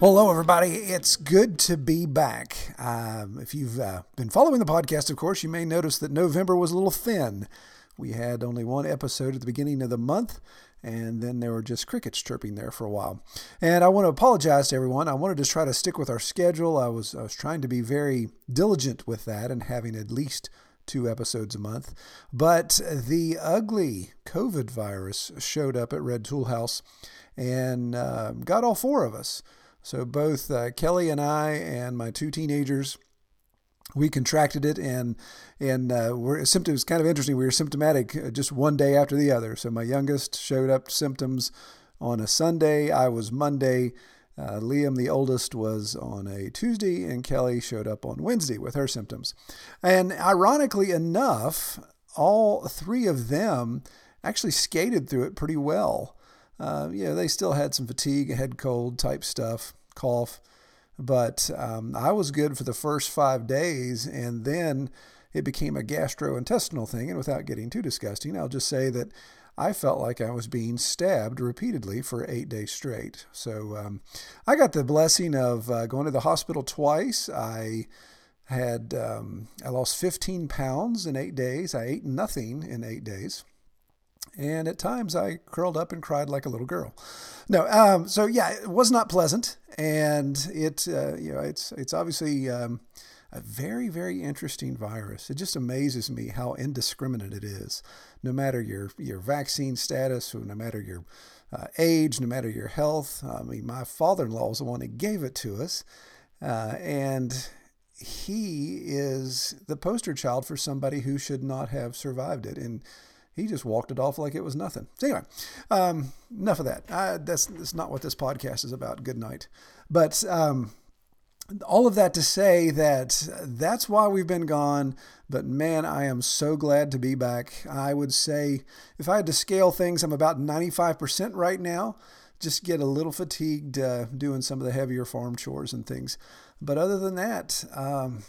Hello, everybody. It's good to be back. Um, if you've uh, been following the podcast, of course, you may notice that November was a little thin. We had only one episode at the beginning of the month, and then there were just crickets chirping there for a while. And I want to apologize to everyone. I wanted to try to stick with our schedule. I was I was trying to be very diligent with that and having at least two episodes a month. But the ugly COVID virus showed up at Red Tool House and uh, got all four of us. So both uh, Kelly and I and my two teenagers, we contracted it, and and uh, we're symptoms kind of interesting. We were symptomatic uh, just one day after the other. So my youngest showed up symptoms on a Sunday. I was Monday. Uh, Liam, the oldest, was on a Tuesday, and Kelly showed up on Wednesday with her symptoms. And ironically enough, all three of them actually skated through it pretty well. Uh, you know, they still had some fatigue, a head cold type stuff, cough, but um, I was good for the first five days, and then it became a gastrointestinal thing. And without getting too disgusting, I'll just say that I felt like I was being stabbed repeatedly for eight days straight. So um, I got the blessing of uh, going to the hospital twice. I had um, I lost 15 pounds in eight days. I ate nothing in eight days and at times I curled up and cried like a little girl. No, um, so yeah, it was not pleasant, and it uh, you know it's it's obviously um, a very very interesting virus. It just amazes me how indiscriminate it is. No matter your your vaccine status, or no matter your uh, age, no matter your health. I mean, my father-in-law was the one that gave it to us, uh, and he is the poster child for somebody who should not have survived it. And he just walked it off like it was nothing. So anyway, um, enough of that. Uh, that's, that's not what this podcast is about. Good night. But um, all of that to say that that's why we've been gone. But man, I am so glad to be back. I would say if I had to scale things, I'm about 95% right now. Just get a little fatigued uh, doing some of the heavier farm chores and things. But other than that, um,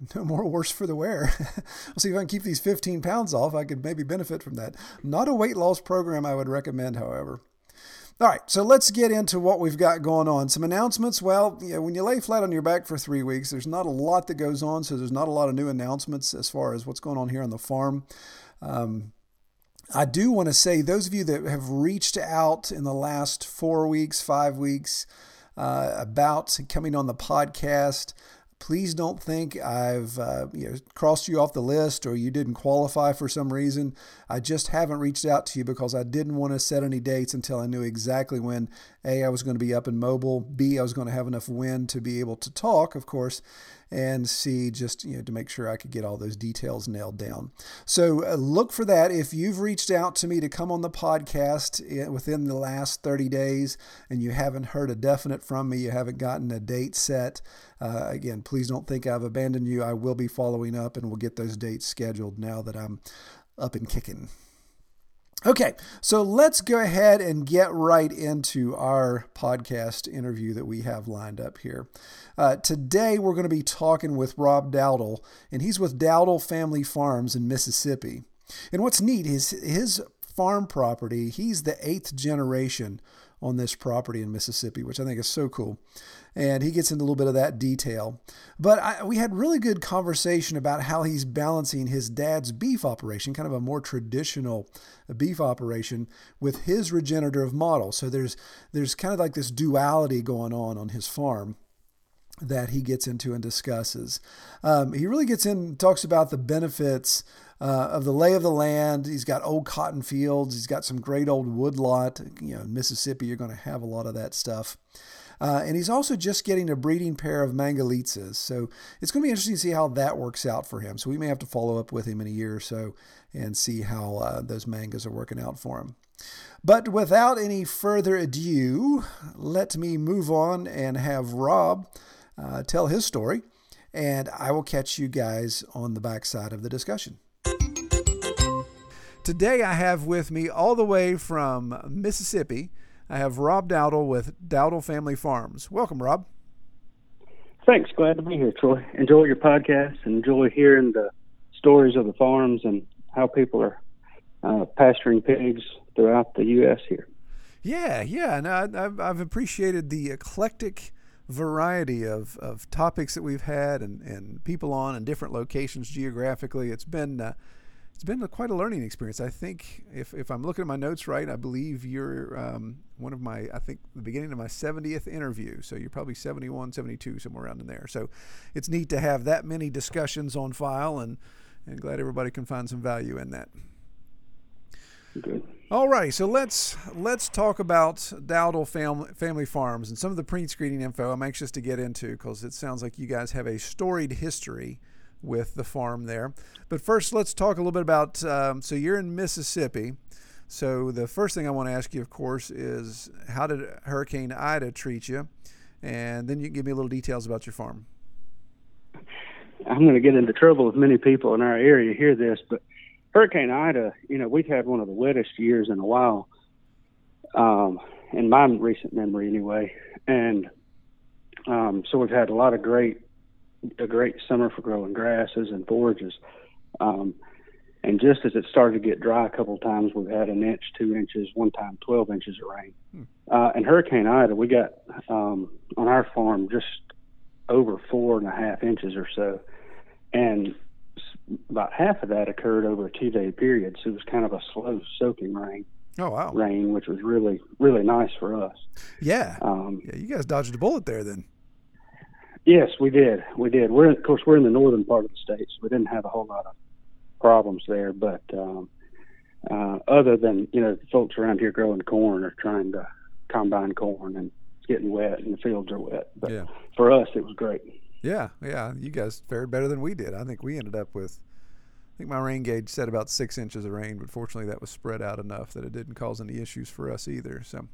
no more worse for the wear. I'll see if I can keep these 15 pounds off. I could maybe benefit from that. Not a weight loss program I would recommend, however. All right, so let's get into what we've got going on. Some announcements. Well, when you lay flat on your back for three weeks, there's not a lot that goes on, so there's not a lot of new announcements as far as what's going on here on the farm. Um, I do want to say, those of you that have reached out in the last four weeks, five weeks, uh, about coming on the podcast, please don't think I've uh, you know, crossed you off the list or you didn't qualify for some reason. I just haven't reached out to you because I didn't want to set any dates until I knew exactly when A, I was going to be up and mobile, B, I was going to have enough wind to be able to talk, of course, and see just you know, to make sure I could get all those details nailed down. So uh, look for that. If you've reached out to me to come on the podcast eh, within the last 30 days and you haven't heard a definite from me, you haven't gotten a date set, uh, again, please don't think I've abandoned you. I will be following up and we'll get those dates scheduled now that I'm up and kicking. Okay, so let's go ahead and get right into our podcast interview that we have lined up here. Uh, today, we're going to be talking with Rob Dowdle, and he's with Dowdle Family Farms in Mississippi. And what's neat is his farm property, he's the eighth generation on this property in Mississippi, which I think is so cool. And he gets into a little bit of that detail. But I, we had really good conversation about how he's balancing his dad's beef operation, kind of a more traditional beef operation, with his regenerative model. So there's there's kind of like this duality going on on his farm that he gets into and discusses. Um, he really gets in, talks about the benefits uh, of the lay of the land. He's got old cotton fields. He's got some great old woodlot. You know, in Mississippi, you're going to have a lot of that stuff. Uh, and he's also just getting a breeding pair of Mangalitzas. So it's going to be interesting to see how that works out for him. So we may have to follow up with him in a year or so and see how uh, those mangas are working out for him. But without any further ado, let me move on and have Rob uh, tell his story and I will catch you guys on the backside of the discussion. Today, I have with me all the way from Mississippi, I have Rob Dowdle with Dowdle Family Farms. Welcome, Rob. Thanks. Glad to be here, Troy. Enjoy your podcast and enjoy hearing the stories of the farms and how people are uh, pasturing pigs throughout the U.S. here. Yeah, yeah, and I, I've, I've appreciated the eclectic variety of, of topics that we've had and, and people on in different locations geographically. It's been uh, it's been a, quite a learning experience. I think if, if I'm looking at my notes right, I believe you're um, one of my, I think the beginning of my 70th interview. So you're probably 71, 72, somewhere around in there. So it's neat to have that many discussions on file and, and glad everybody can find some value in that. Good. All right, so let's let's talk about Dowdle Family Family Farms and some of the pre-screening info. I'm anxious to get into because it sounds like you guys have a storied history with the farm there. But first, let's talk a little bit about. Um, so you're in Mississippi. So the first thing I want to ask you, of course, is how did Hurricane Ida treat you? And then you can give me a little details about your farm. I'm going to get into trouble with many people in our area hear this, but Hurricane Ida, you know, we've had one of the wettest years in a while, um, in my recent memory anyway. And um, so we've had a lot of great a great summer for growing grasses and forages. Um, and just as it started to get dry a couple of times, we've had an inch, two inches, one time 12 inches of rain. Hmm. Uh, and Hurricane Ida, we got um, on our farm just over four and a half inches or so. And about half of that occurred over a two day period. So it was kind of a slow soaking rain. Oh wow! Rain, which was really really nice for us. Yeah. Um, yeah, you guys dodged a bullet there then. Yes, we did. We did. We're of course we're in the northern part of the state, so we didn't have a whole lot of problems there. But um, uh, other than you know, folks around here growing corn are trying to combine corn and it's getting wet and the fields are wet. But yeah. for us, it was great. Yeah, yeah. You guys fared better than we did. I think we ended up with. I think my rain gauge said about six inches of rain, but fortunately that was spread out enough that it didn't cause any issues for us either. So,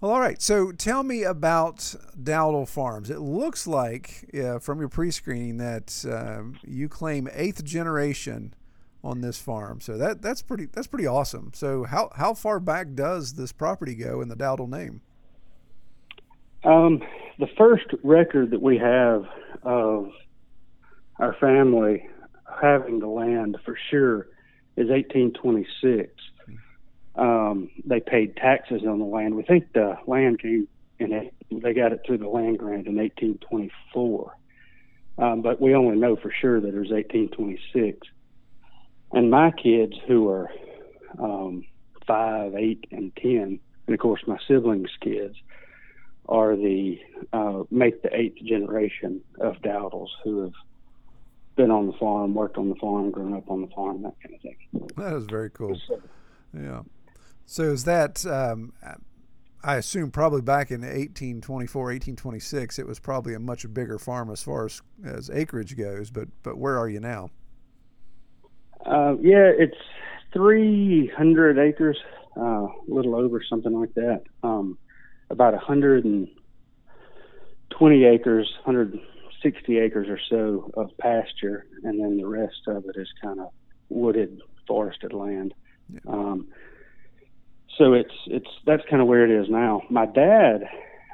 well, all right. So tell me about Dowdle Farms. It looks like uh, from your pre-screening that um, you claim eighth generation on this farm. So that that's pretty that's pretty awesome. So how how far back does this property go in the Dowdle name? Um, the first record that we have of our family having the land for sure is 1826 um, they paid taxes on the land. We think the land came it, they got it through the land grant in 1824, um, but we only know for sure that it was 1826. And my kids, who are um, five, eight, and ten, and of course my siblings' kids, are the uh, make the eighth generation of Dowdles who have been on the farm, worked on the farm, grown up on the farm, that kind of thing. That is very cool. Yeah. So is that, um, I assume, probably back in 1824, 1826, it was probably a much bigger farm as far as, as acreage goes. But but where are you now? Uh, yeah, it's 300 acres, uh, a little over something like that. Um, about 120 acres, 160 acres or so of pasture, and then the rest of it is kind of wooded, forested land. Yeah. Um, so it's it's that's kind of where it is now. My dad,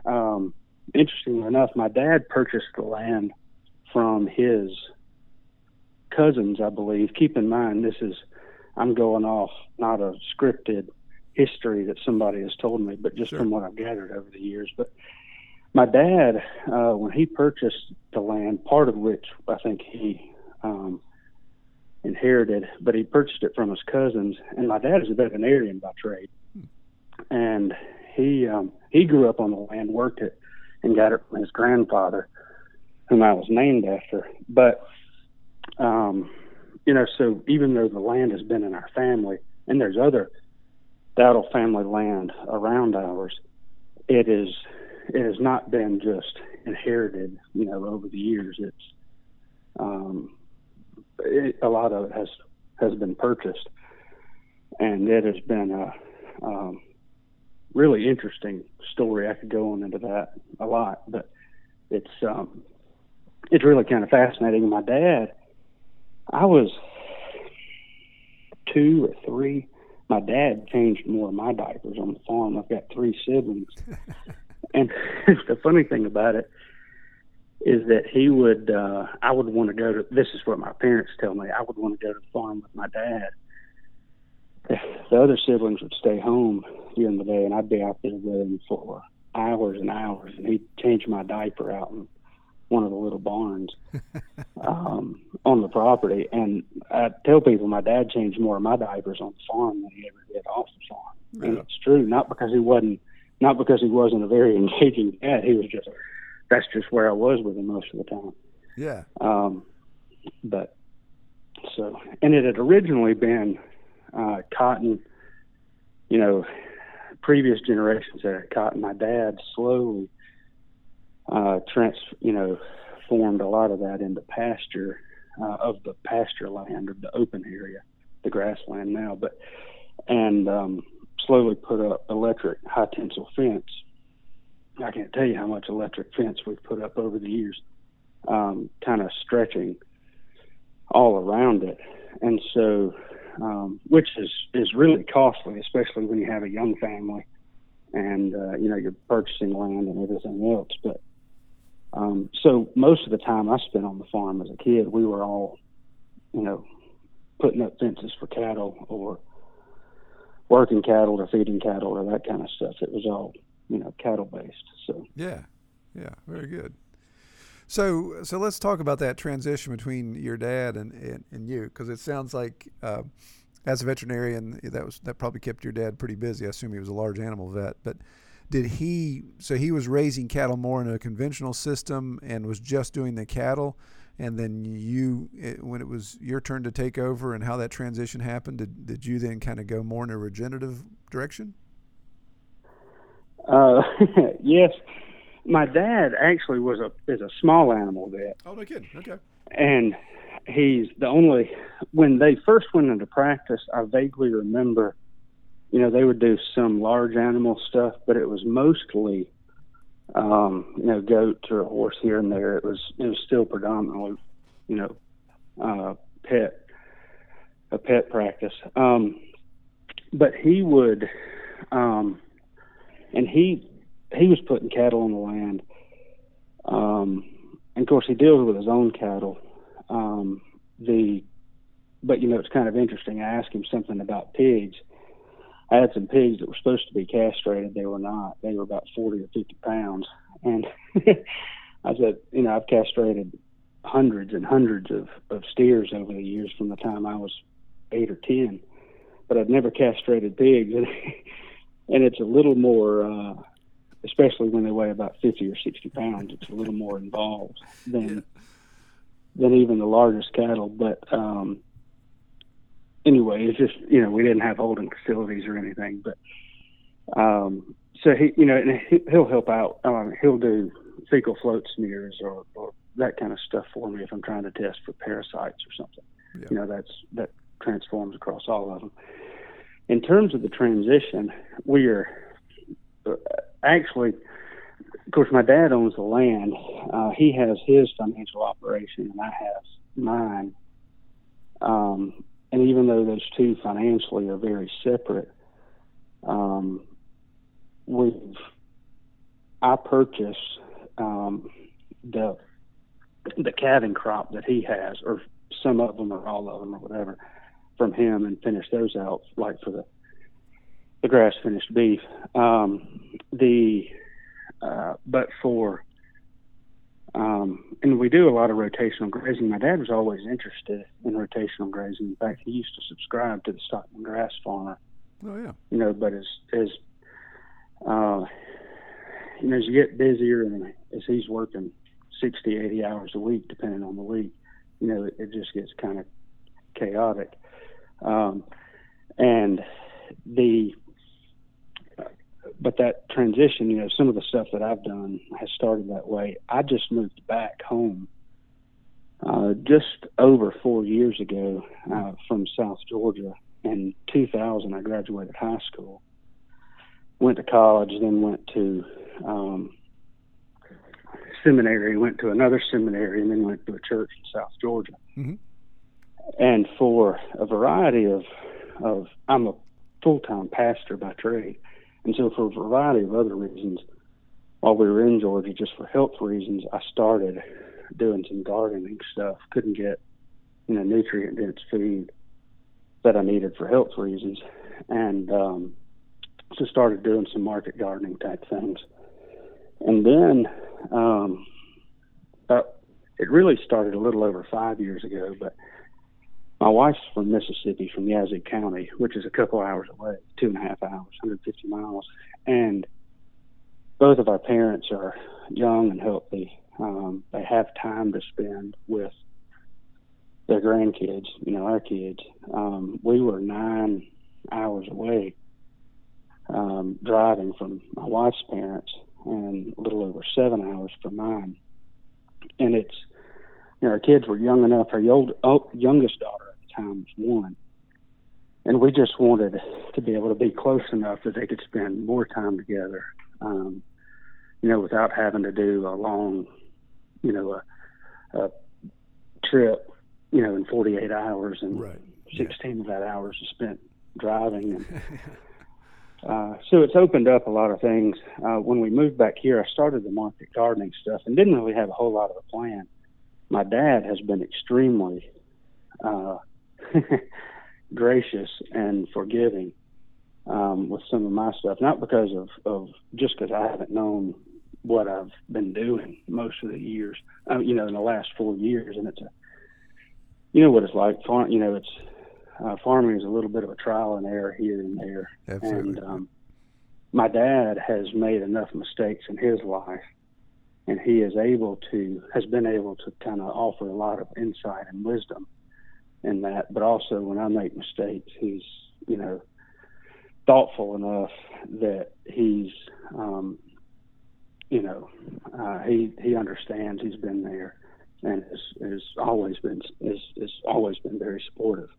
um, interestingly enough, my dad purchased the land from his cousins, I believe. Keep in mind, this is I'm going off not a scripted history that somebody has told me, but just sure. from what I've gathered over the years. But my dad, uh, when he purchased the land, part of which I think he um, inherited, but he purchased it from his cousins. And my dad is a veterinarian by trade and he um, he grew up on the land, worked it, and got it from his grandfather, whom I was named after. But um, you know, so even though the land has been in our family, and there's other Dowdle family land around ours, it is it has not been just inherited, you know, over the years. It's um, it, a lot of it has has been purchased, and it has been a um, really interesting story. I could go on into that a lot, but it's um, it's really kind of fascinating. My dad, I was two or three. My dad changed more of my diapers on the farm. I've got three siblings, and the funny thing about it is that he would. Uh, I would want to go to. This is what my parents tell me. I would want to go to the farm with my dad. The other siblings would stay home during the day, and I'd be out there with him for hours and hours, and he'd change my diaper out in one of the little barns um, on the property. And I tell people my dad changed more of my diapers on the farm than he ever did off the farm, yeah. and it's true. Not because he wasn't, not because he wasn't a very engaging dad. He was just that's just where I was with him most of the time. Yeah. Um, but so, and it had originally been uh, cotton. You know, previous generations had cotton. My dad slowly uh, trans, you know, formed a lot of that into pasture uh, of the pasture land of the open area, the grassland now, but and um, slowly put up electric high tensile fence I can't tell you how much electric fence we've put up over the years, um, kind of stretching all around it, and so um, which is is really costly, especially when you have a young family, and uh, you know you're purchasing land and everything else. But um, so most of the time I spent on the farm as a kid, we were all, you know, putting up fences for cattle or working cattle or feeding cattle or that kind of stuff. It was all you know cattle based. So yeah, yeah, very good. So so let's talk about that transition between your dad and and, and you because it sounds like. Uh, as a veterinarian, that was that probably kept your dad pretty busy. I assume he was a large animal vet, but did he? So he was raising cattle more in a conventional system and was just doing the cattle, and then you, it, when it was your turn to take over, and how that transition happened, did did you then kind of go more in a regenerative direction? Uh, yes, my dad actually was a is a small animal vet. Oh, no kidding. Okay. And he's the only when they first went into practice. I vaguely remember, you know, they would do some large animal stuff, but it was mostly, um, you know, goat or a horse here and there. It was it was still predominantly, you know, uh, pet a pet practice. Um, but he would. Um, and he he was putting cattle on the land. Um, and of course, he deals with his own cattle. Um, the but you know, it's kind of interesting. I asked him something about pigs. I had some pigs that were supposed to be castrated. They were not. They were about forty or fifty pounds. And I said, you know, I've castrated hundreds and hundreds of, of steers over the years from the time I was eight or ten, but I've never castrated pigs. And and it's a little more, uh, especially when they weigh about fifty or sixty pounds. It's a little more involved than yeah. than even the largest cattle. But um, anyway, it's just you know we didn't have holding facilities or anything, but um, so he you know and he'll help out. Um, he'll do fecal float smears or, or that kind of stuff for me if I'm trying to test for parasites or something. Yeah. You know that's that transforms across all of them in terms of the transition, we are uh, actually, of course, my dad owns the land. Uh, he has his financial operation, and I have mine. Um, and even though those two financially are very separate, um, we've I purchased um, the the calving crop that he has, or some of them, or all of them, or whatever from him and finish those out, like for the the grass finished beef. Um, the uh, but for um, and we do a lot of rotational grazing. My dad was always interested in rotational grazing. In fact, he used to subscribe to the Stockman Grass Farmer. Oh yeah. You know, but as as uh, you know, as you get busier and as he's working 60, 80 hours a week, depending on the week, you know, it, it just gets kind of chaotic. Um, and the but that transition, you know, some of the stuff that I've done has started that way. I just moved back home uh, just over four years ago uh, from South Georgia. In 2000, I graduated high school, went to college, then went to um, seminary, went to another seminary, and then went to a church in South Georgia. Mm-hmm. And for a variety of of I'm a full time pastor by trade, and so for a variety of other reasons, while we were in Georgia, just for health reasons, I started doing some gardening stuff. Couldn't get you know nutrient dense food that I needed for health reasons, and um, so started doing some market gardening type things. And then um, uh, it really started a little over five years ago, but my wife's from Mississippi, from Yazoo County, which is a couple hours away, two and a half hours, 150 miles. And both of our parents are young and healthy. Um, they have time to spend with their grandkids, you know, our kids. Um, we were nine hours away um, driving from my wife's parents and a little over seven hours from mine. And it's, you know, our kids were young enough. Our old, oh, youngest daughter at the time was one. And we just wanted to be able to be close enough that they could spend more time together, um, you know, without having to do a long, you know, a, a trip, you know, in 48 hours and Right. 16 of that hours is spent driving. And, uh, so it's opened up a lot of things. Uh, when we moved back here, I started the market gardening stuff and didn't really have a whole lot of a plan. My dad has been extremely uh, gracious and forgiving um, with some of my stuff, not because of, of just because I haven't known what I've been doing most of the years, uh, you know, in the last four years. And it's a, you know what it's like. Farm, you know, it's uh, farming is a little bit of a trial and error here and there. Absolutely. And um, my dad has made enough mistakes in his life, and he is able to has been able to kind of offer a lot of insight and wisdom in that. But also, when I make mistakes, he's you know thoughtful enough that he's um, you know uh, he he understands. He's been there and has, has always been has, has always been very supportive.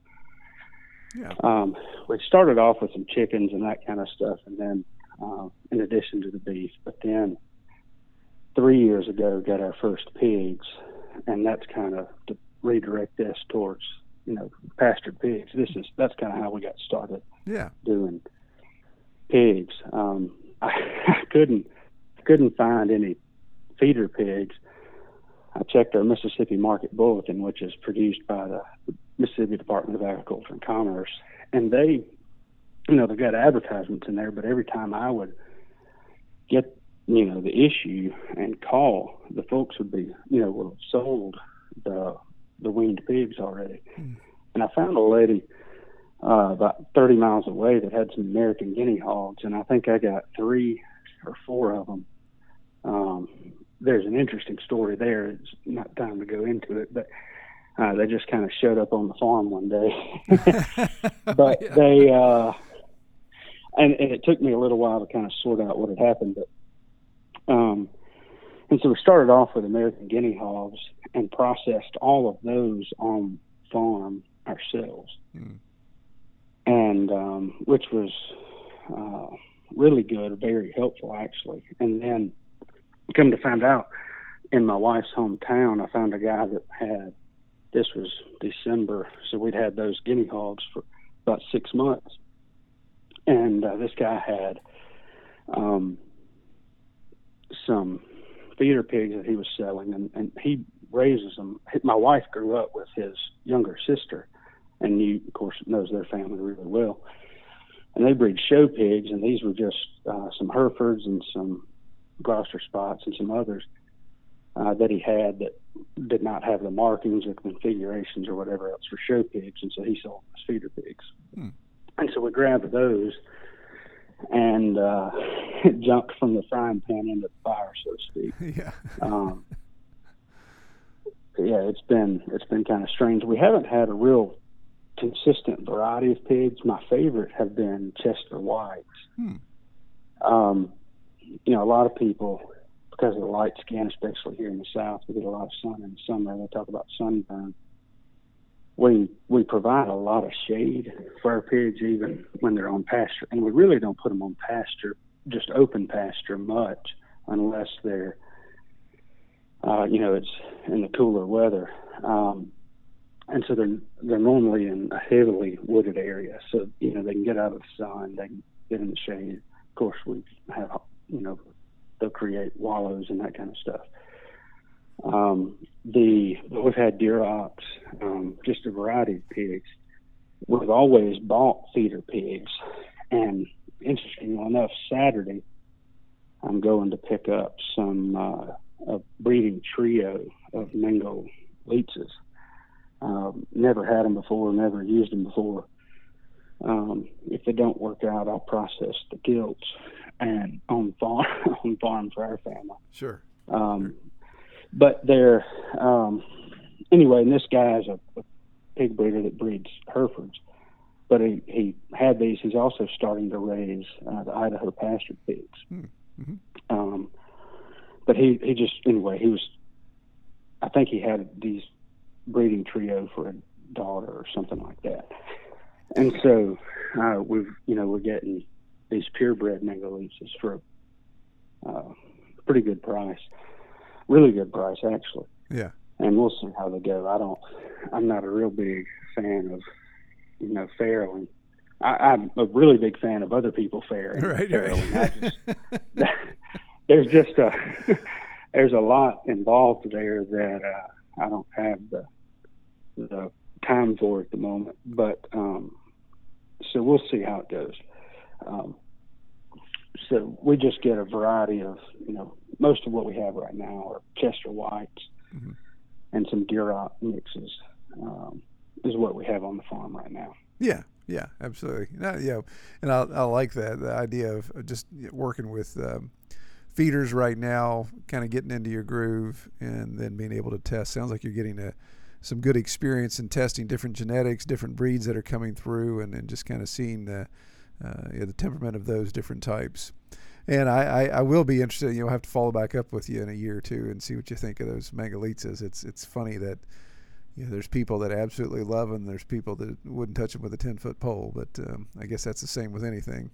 Yeah. Um, we started off with some chickens and that kind of stuff, and then uh, in addition to the beef, but then three years ago got our first pigs, and that's kind of to redirect this towards you know pastured pigs. This is that's kind of how we got started Yeah. doing pigs. Um, I, I couldn't couldn't find any feeder pigs. I checked our Mississippi Market Bulletin, which is produced by the Mississippi Department of Agriculture and Commerce, and they, you know, they've got advertisements in there. But every time I would get, you know, the issue and call, the folks would be, you know, would have sold the the weaned pigs already. And I found a lady uh, about 30 miles away that had some American guinea hogs, and I think I got three or four of them. Um, there's an interesting story there. It's not time to go into it, but uh, they just kind of showed up on the farm one day. but they, uh, and, and it took me a little while to kind of sort out what had happened, but, um, and so we started off with American guinea hogs and processed all of those on farm ourselves. And, um, which was, uh, really good, very helpful actually. And then come to find out in my wife's hometown, I found a guy that had, this was December, so we'd had those guinea hogs for about six months. And uh, this guy had um, some feeder pigs that he was selling, and, and he raises them. My wife grew up with his younger sister, and he, of course, knows their family really well. And they breed show pigs, and these were just uh, some Herefords and some Gloucester spots and some others uh, that he had that did not have the markings or configurations or whatever else for show pigs, and so he sold them as feeder pigs. And so we grabbed those and uh, it jumped from the frying pan into the fire, so to speak. Yeah. Um, yeah, it's been it's been kind of strange. We haven't had a real consistent variety of pigs. My favorite have been Chester Whites. Um, you know, a lot of people, because of the light skin, especially here in the South, we get a lot of sun in the summer. They talk about sunburn. We we provide a lot of shade for our pigs, even when they're on pasture, and we really don't put them on pasture, just open pasture much, unless they're uh, you know, it's in the cooler weather. Um, and so they're they're normally in a heavily wooded area, so you know they can get out of the sun, they can get in the shade. Of course, we have you know they'll create wallows and that kind of stuff. Um, the we've had Durocs, um, just a variety of pigs. We've always bought feeder pigs, and interestingly enough, Saturday I'm going to pick up some uh, a breeding trio of Mango Leitzes. Um, never had them before, never used them before. Um, if they don't work out, I'll process the gilts and on farm on farm for our family. Sure. Um, but they're um, anyway. And this guy is a, a pig breeder that breeds Herefords, but he he had these. He's also starting to raise uh, the Idaho pasture pigs. Mm-hmm. Um, but he he just anyway he was. I think he had these breeding trio for a daughter or something like that. And so uh, we've, you know, we're getting these purebred Mangalitsas for a uh, pretty good price, really good price actually. Yeah. And we'll see how they go. I don't, I'm not a real big fan of, you know, farrowing. I, I'm a really big fan of other people farrowing. Right, farrowing. right. Just, there's just a, there's a lot involved there that uh, I don't have the the time for at the moment. But um, so we'll see how it goes. Um, so we just get a variety of, you know, most of what we have right now are Chester Whites Mhm. and some Duroc mixes um, is what we have on the farm right now. Yeah, yeah, absolutely. No, yeah, and I, I like that the idea of just working with um, feeders right now, kind of getting into your groove, and then being able to test. Sounds like you're getting a some good experience in testing different genetics, different breeds that are coming through, and then just kind of seeing the uh, yeah, the temperament of those different types. And I, I, I will be interested. You know, have to follow back up with you in a year or two and see what you think of those Mangalitas. It's it's funny that you know, there's people that absolutely love them. There's people that wouldn't touch them with a ten foot pole. But um, I guess that's the same with anything.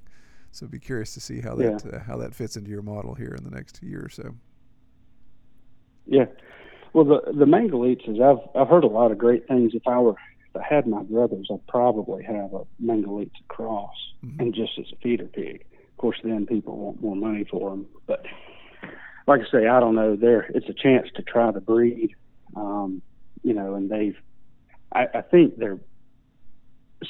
So be curious to see how that uh, how that fits into your model here in the next year or so. Yeah, well, the the Mangalitas, I've I've heard a lot of great things. If I were I had my brothers, I'd probably have a Mangalitsa cross Mhm. and just as a feeder pig. Of course, then people want more money for them. But like I say, I don't know. There, it's a chance to try the breed, um, you know. And they've, I, I think they're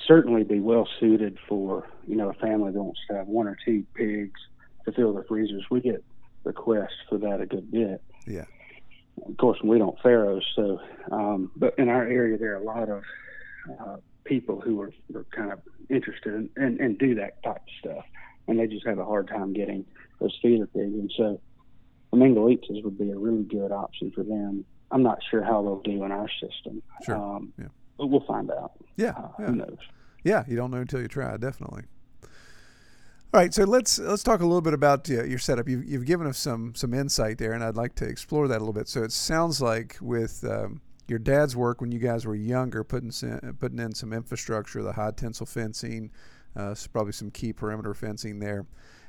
certainly be well suited for you know a family that wants to have one or two pigs to fill their freezers. We get requests for that a good bit. Yeah. Of course, we don't farrow, so um, but in our area there are a lot of uh, people who are, are kind of interested in, and, and do that type of stuff, and they just have a hard time getting those feeder pigs, and so the Mangalitas would be a really good option for them. I'm not sure how they'll do in our system, Sure. um, Yeah. but we'll find out. Yeah. Uh, yeah. Who knows? Yeah, you don't know until you try, definitely. All right, so let's let's talk a little bit about uh, your setup. You've, you've given us some some insight there, and I'd like to explore that a little bit. So it sounds like with um, your dad's work when you guys were younger, putting some, putting in some infrastructure, the high tensile fencing, uh, probably some key perimeter fencing there,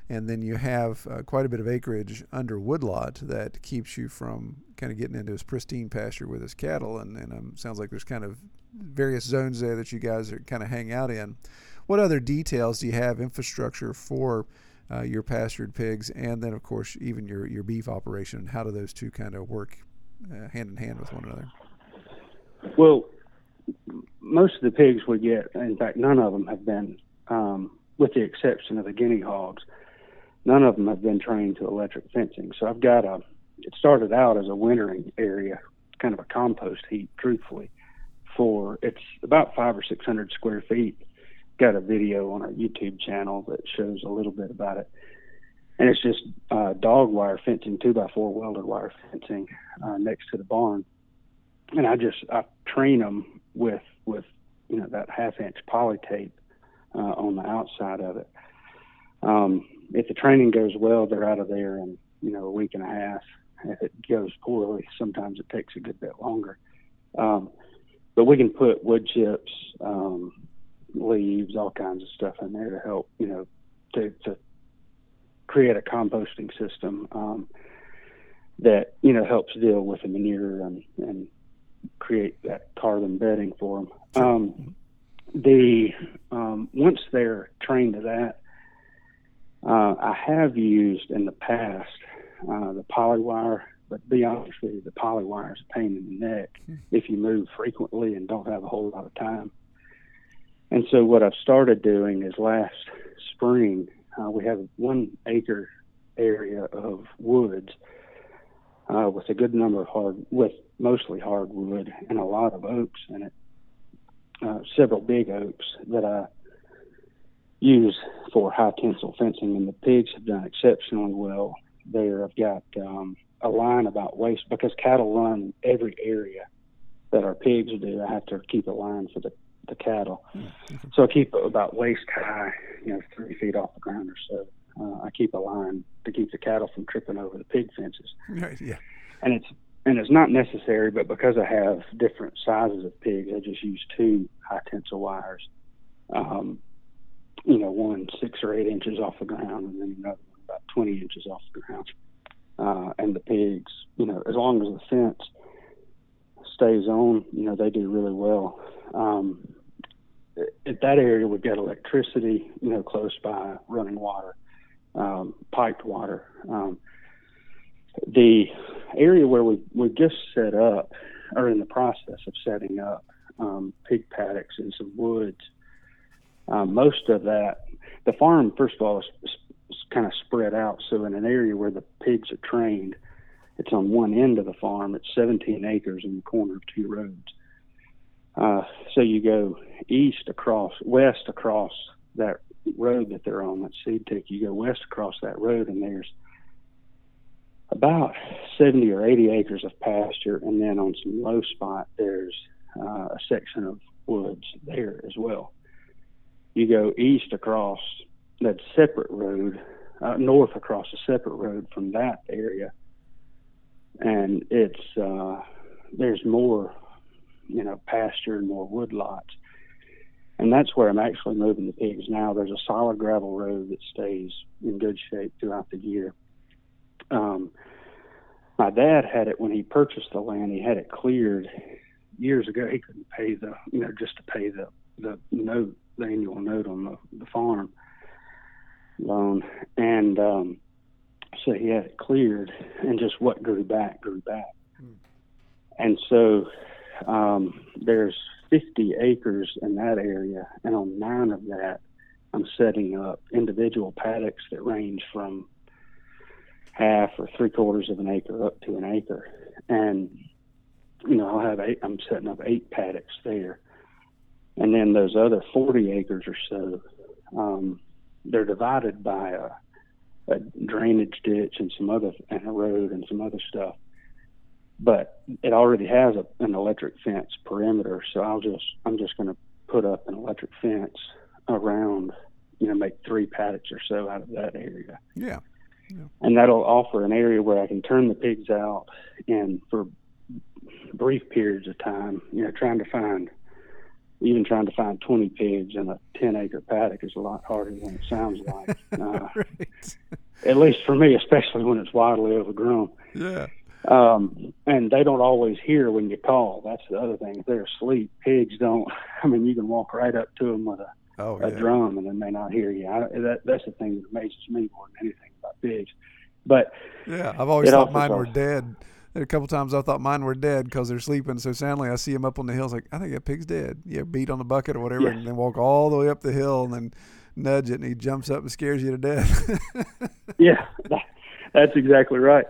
and then you have uh, quite a bit of acreage under woodlot that keeps you from kind of getting into his pristine pasture with his cattle. And, and um, sounds like there's kind of various zones there that you guys are kind of hang out in. What other details do you have infrastructure for uh, your pastured pigs, and then of course even your your beef operation? How do those two kind of work uh, hand in hand with one another? Well, most of the pigs we get, in fact, none of them have been, um, with the exception of the guinea hogs, none of them have been trained to electric fencing. So I've got a, it started out as a wintering area, kind of a compost heap, truthfully, for, it's about five or 600 square feet. Got a video on our YouTube channel that shows a little bit about it. And it's just uh, dog wire fencing, two by four welded wire fencing uh, next to the barn and I just I train them with with you know that half inch poly tape uh, on the outside of it. Um, if the training goes well, they're out of there in you know a week and a half. If it goes poorly, sometimes it takes a good bit longer. Um, but we can put wood chips, um, leaves, all kinds of stuff in there to help you know to to create a composting system. Um, that you know helps deal with the manure and, and create that carbon bedding for them. Um, the um, once they're trained to that, uh, I have used in the past uh, the polywire, but to be honest with you, the polywire is a pain in the neck if you move frequently and don't have a whole lot of time. And so what I've started doing is last spring uh, we have one acre area of woods uh, with a good number of hard, with mostly hardwood and a lot of oaks in it. Uh, several big oaks that I use for high tensile fencing, and the pigs have done exceptionally well there. I've got um, a line about waist because cattle run every area that our pigs do. I have to keep a line for the the cattle. Mm-hmm. So I keep about waist high, you know, three feet off the ground or so. Uh, I keep a line to keep the cattle from tripping over the pig fences. Right. Yeah. And it's and it's not necessary, but because I have different sizes of pigs, I just use two high tensile wires. Um, you know, one six or eight inches off the ground, and then another one about 20 inches off the ground. Uh, and the pigs, you know, as long as the fence stays on, you know, they do really well. Um, at that area, we've got electricity, you know, close by, running water, um, piped water. Um, the area where we we just set up, or in the process of setting up, um, pig paddocks and some woods. Um, most of that, the farm, first of all, is, is kind of spread out. So in an area where the pigs are trained, it's on one end of the farm. It's 17 acres in the corner of two roads. Uh, so you go east across, west across that road that they're on, that seed tick. You go west across that road, and there's about 70 or 80 acres of pasture, and then on some low spot, there's uh, a section of woods there as well. You go east across that separate road, uh, north across a separate road from that area, and it's uh, there's more you know, pasture and more wood lots. And that's where I'm actually moving the pigs now. There's a solid gravel road that stays in good shape throughout the year. Um, my dad had it when he purchased the land. He had it cleared years ago. He couldn't pay the, you know, just to pay the the note, the annual note on the, the farm loan, and um, so he had it cleared, and just what grew back grew back. Hmm. And so um, there's 50 acres in that area, and on nine of that, I'm setting up individual paddocks that range from half or three quarters of an acre up to an acre. And, you know, I'll have eight, I'm setting up eight paddocks there. And then those other 40 acres or so, um, they're divided by a, a drainage ditch and some other, and a road and some other stuff but it already has a, an electric fence perimeter. So I'll just I'm just going to put up an electric fence around, you know, make three paddocks or so out of that area. Yeah. yeah. And that'll offer an area where I can turn the pigs out and for brief periods of time, you know, trying to find even trying to find 20 pigs in a 10 acre paddock is a lot harder than it sounds like. Uh, right. At least for me, especially when it's wildly overgrown. Yeah. Um, and they don't always hear when you call. That's the other thing. If they're asleep, pigs don't. I mean, you can walk right up to them with a, oh, a yeah. drum and they may not hear you. I, that, that's the thing that amazes me more than anything about pigs. But yeah, I've always thought mine were dead. a couple times I thought mine were dead because they're sleeping so soundly. I see them up on the hills, like I think that pig's dead. Yeah, beat on the bucket or whatever, and then walk all the way up the hill and then nudge it, and he jumps up and scares you to death. yeah, that's exactly right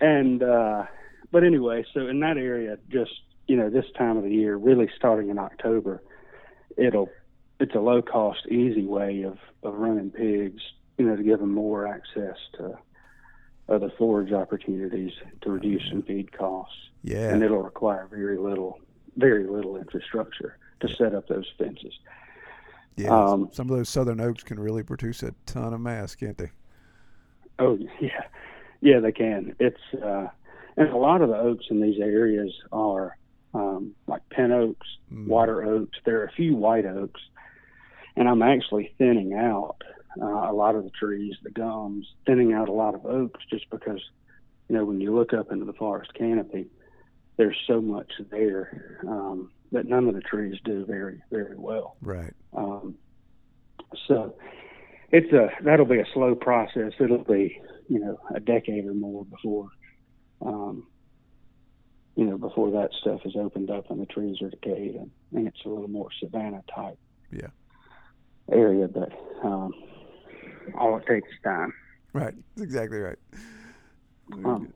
and uh, but anyway, so in that area, just you know, this time of the year, really starting in October, it'll it's a low cost, easy way of of running pigs. You know, to give them more access to other forage opportunities to reduce some feed costs. Yeah, and it'll require very little, very little infrastructure to set up those fences. Yeah, um, some of those southern oaks can really produce a ton of mass, can't they? Oh yeah, yeah, they can. It's uh, and a lot of the oaks in these areas are um, like pin oaks, mm. water oaks. There are a few white oaks, and I'm actually thinning out uh, a lot of the trees, the gums, thinning out a lot of oaks just because you know, when you look up into the forest canopy, there's so much there um, that none of the trees do very, very well. Right. Um, so it's a that'll be a slow process. It'll be you know a decade or more before um, you know before that stuff is opened up and the trees are decayed and, and it's a little more savanna type Yeah. area. But um, all it takes is time. Right. That's exactly right. Um,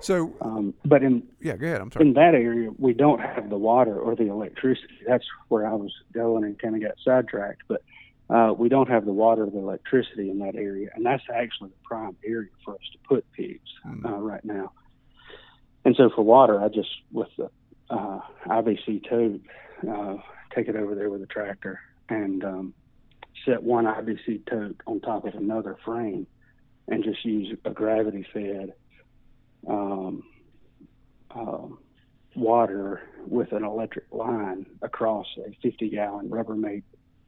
So um, but in yeah, go ahead. I'm sorry. in that area, we don't have the water or the electricity. That's where I was going and kind of got sidetracked. But uh, we don't have the water or the electricity in that area, and that's actually the prime area for us to put pigs uh, right now. And so for water, I just with the uh, IBC tote, uh, take it over there with a tractor and um, set one IBC tote on top of another frame, and just use a gravity fed. Um, um, water with an electric line across a 50 gallon Rubbermaid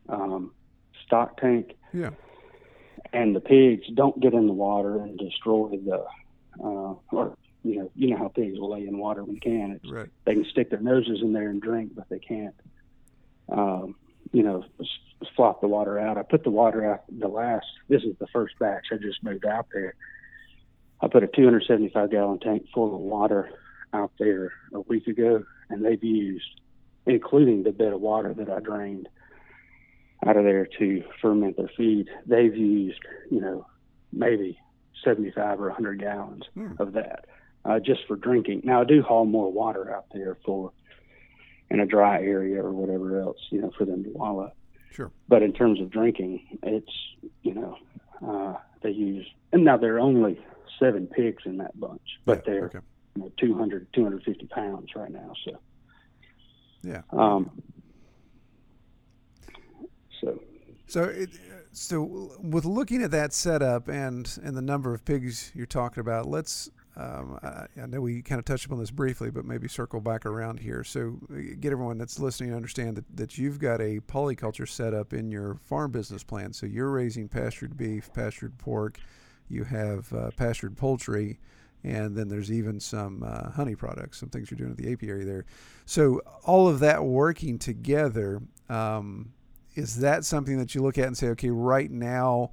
um, stock tank. Yeah. And the pigs don't get in the water and destroy the, uh, or, you know, you know how pigs will lay in water when they can. It's, Right. They can stick their noses in there and drink, but they can't, um, you know, s- flop the water out. I put the water out the last, this is the first batch I just moved out there. I put a 275 gallon tank full of water out there a week ago, and they've used, including the bit of water that I drained out of there to ferment their feed, they've used, you know, maybe 75 or 100 gallons of that uh, just for drinking. Now, I do haul more water out there for in a dry area or whatever else, you know, for them to wallow. Sure. But in terms of drinking, it's, you know, uh, they use, and now there are only seven pigs in that bunch, but Yeah, they're okay. you know, 200, 250 pounds right now. So, Yeah. um, so So, it, so with looking at that setup and and the number of pigs you're talking about, let's. Um, I, I know we kind of touched upon this briefly, but maybe circle back around here. So, uh, get everyone that's listening to understand that, that you've got a polyculture setup in your farm business plan. So, you're raising pastured beef, pastured pork, you have uh, pastured poultry, and then there's even some uh, honey products, some things you're doing at the apiary there. So, all of that working together. Um, is that something that you look at and say, okay, right now,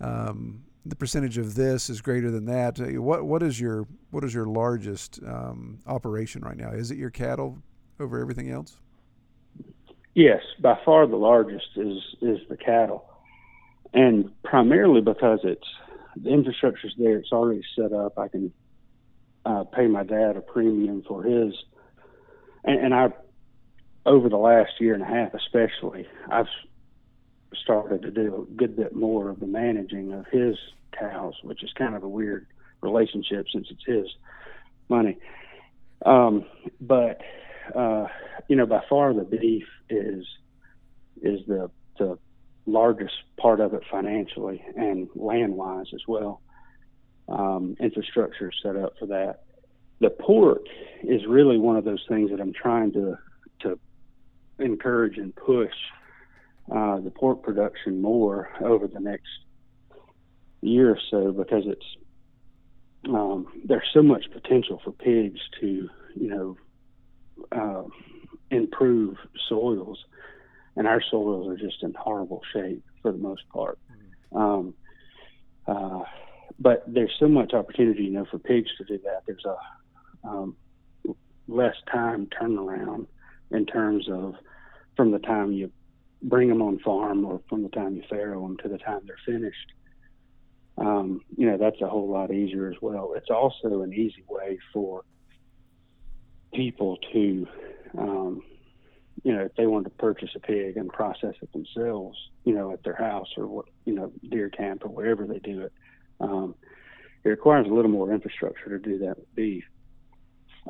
um, the percentage of this is greater than that? Uh, What what is your what is your largest um, operation right now? Is it your cattle over everything else? Yes, by far the largest is is the cattle, and primarily because it's the infrastructure's there. It's already set up. I can uh, pay my dad a premium for his, and, and I over the last year and a half, especially, I've started to do a good bit more of the managing of his cows, which is kind of a weird relationship since it's his money. Um, but uh, you know, by far the beef is is the the largest part of it financially and land wise as well. Um, infrastructure set up for that. The pork is really one of those things that I'm trying to encourage and push uh, the pork production more over the next year or so because it's um, there's so much potential for pigs to you know uh, improve soils, and our soils are just in horrible shape for the most part. Um, uh, but there's so much opportunity, you know, for pigs to do that. There's a um, less time turnaround in terms of from the time you bring them on farm or from the time you farrow them to the time they're finished. Um, you know, that's a whole lot easier as well. It's also an easy way for people to, um, you know, if they wanted to purchase a pig and process it themselves, you know, at their house or what, you know, deer camp or wherever they do it. Um, it requires a little more infrastructure to do that with beef.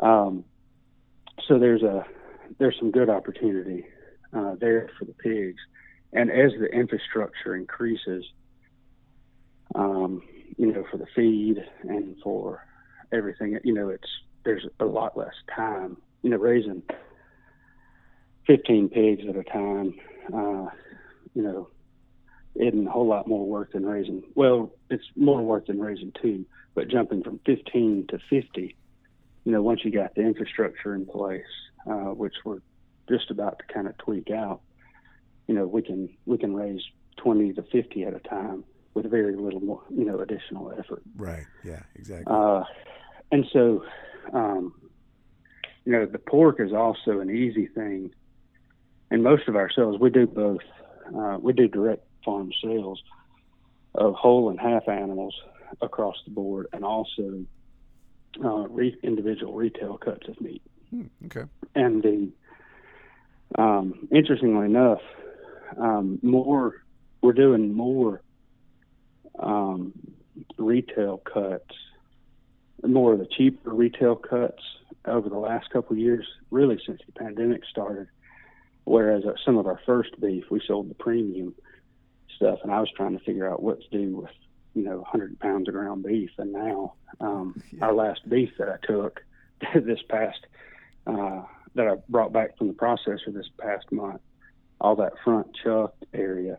Um, so there's a there's some good opportunity uh, there for the pigs, and as the infrastructure increases, um, you know, for the feed and for everything, you know, it's there's a lot less time. You know, raising 15 pigs at a time, uh, you know, isn't a whole lot more work than raising. Well, it's more work than raising two, but jumping from 15 to 50, you know, once you got the infrastructure in place, uh, which we're just about to kind of tweak out, you know, we can we can raise 20 to 50 at a time with very little more, you know, additional effort. Right. Yeah. Exactly. Uh, and so, um, you know, the pork is also an easy thing. And most of our sales, we do both. Uh, we do direct farm sales of whole and half animals across the board, and also uh, re- individual retail cuts of meat. Hmm, okay. And the um, interestingly enough, um, more we're doing more um, retail cuts, more of the cheaper retail cuts over the last couple of years, really since the pandemic started. Whereas uh, some of our first beef, we sold the premium stuff, and I was trying to figure out what to do with, you know, 100 pounds of ground beef. And now, um, Yeah. our last beef that I took this past, uh, that I brought back from the processor this past month, all that front chuck area.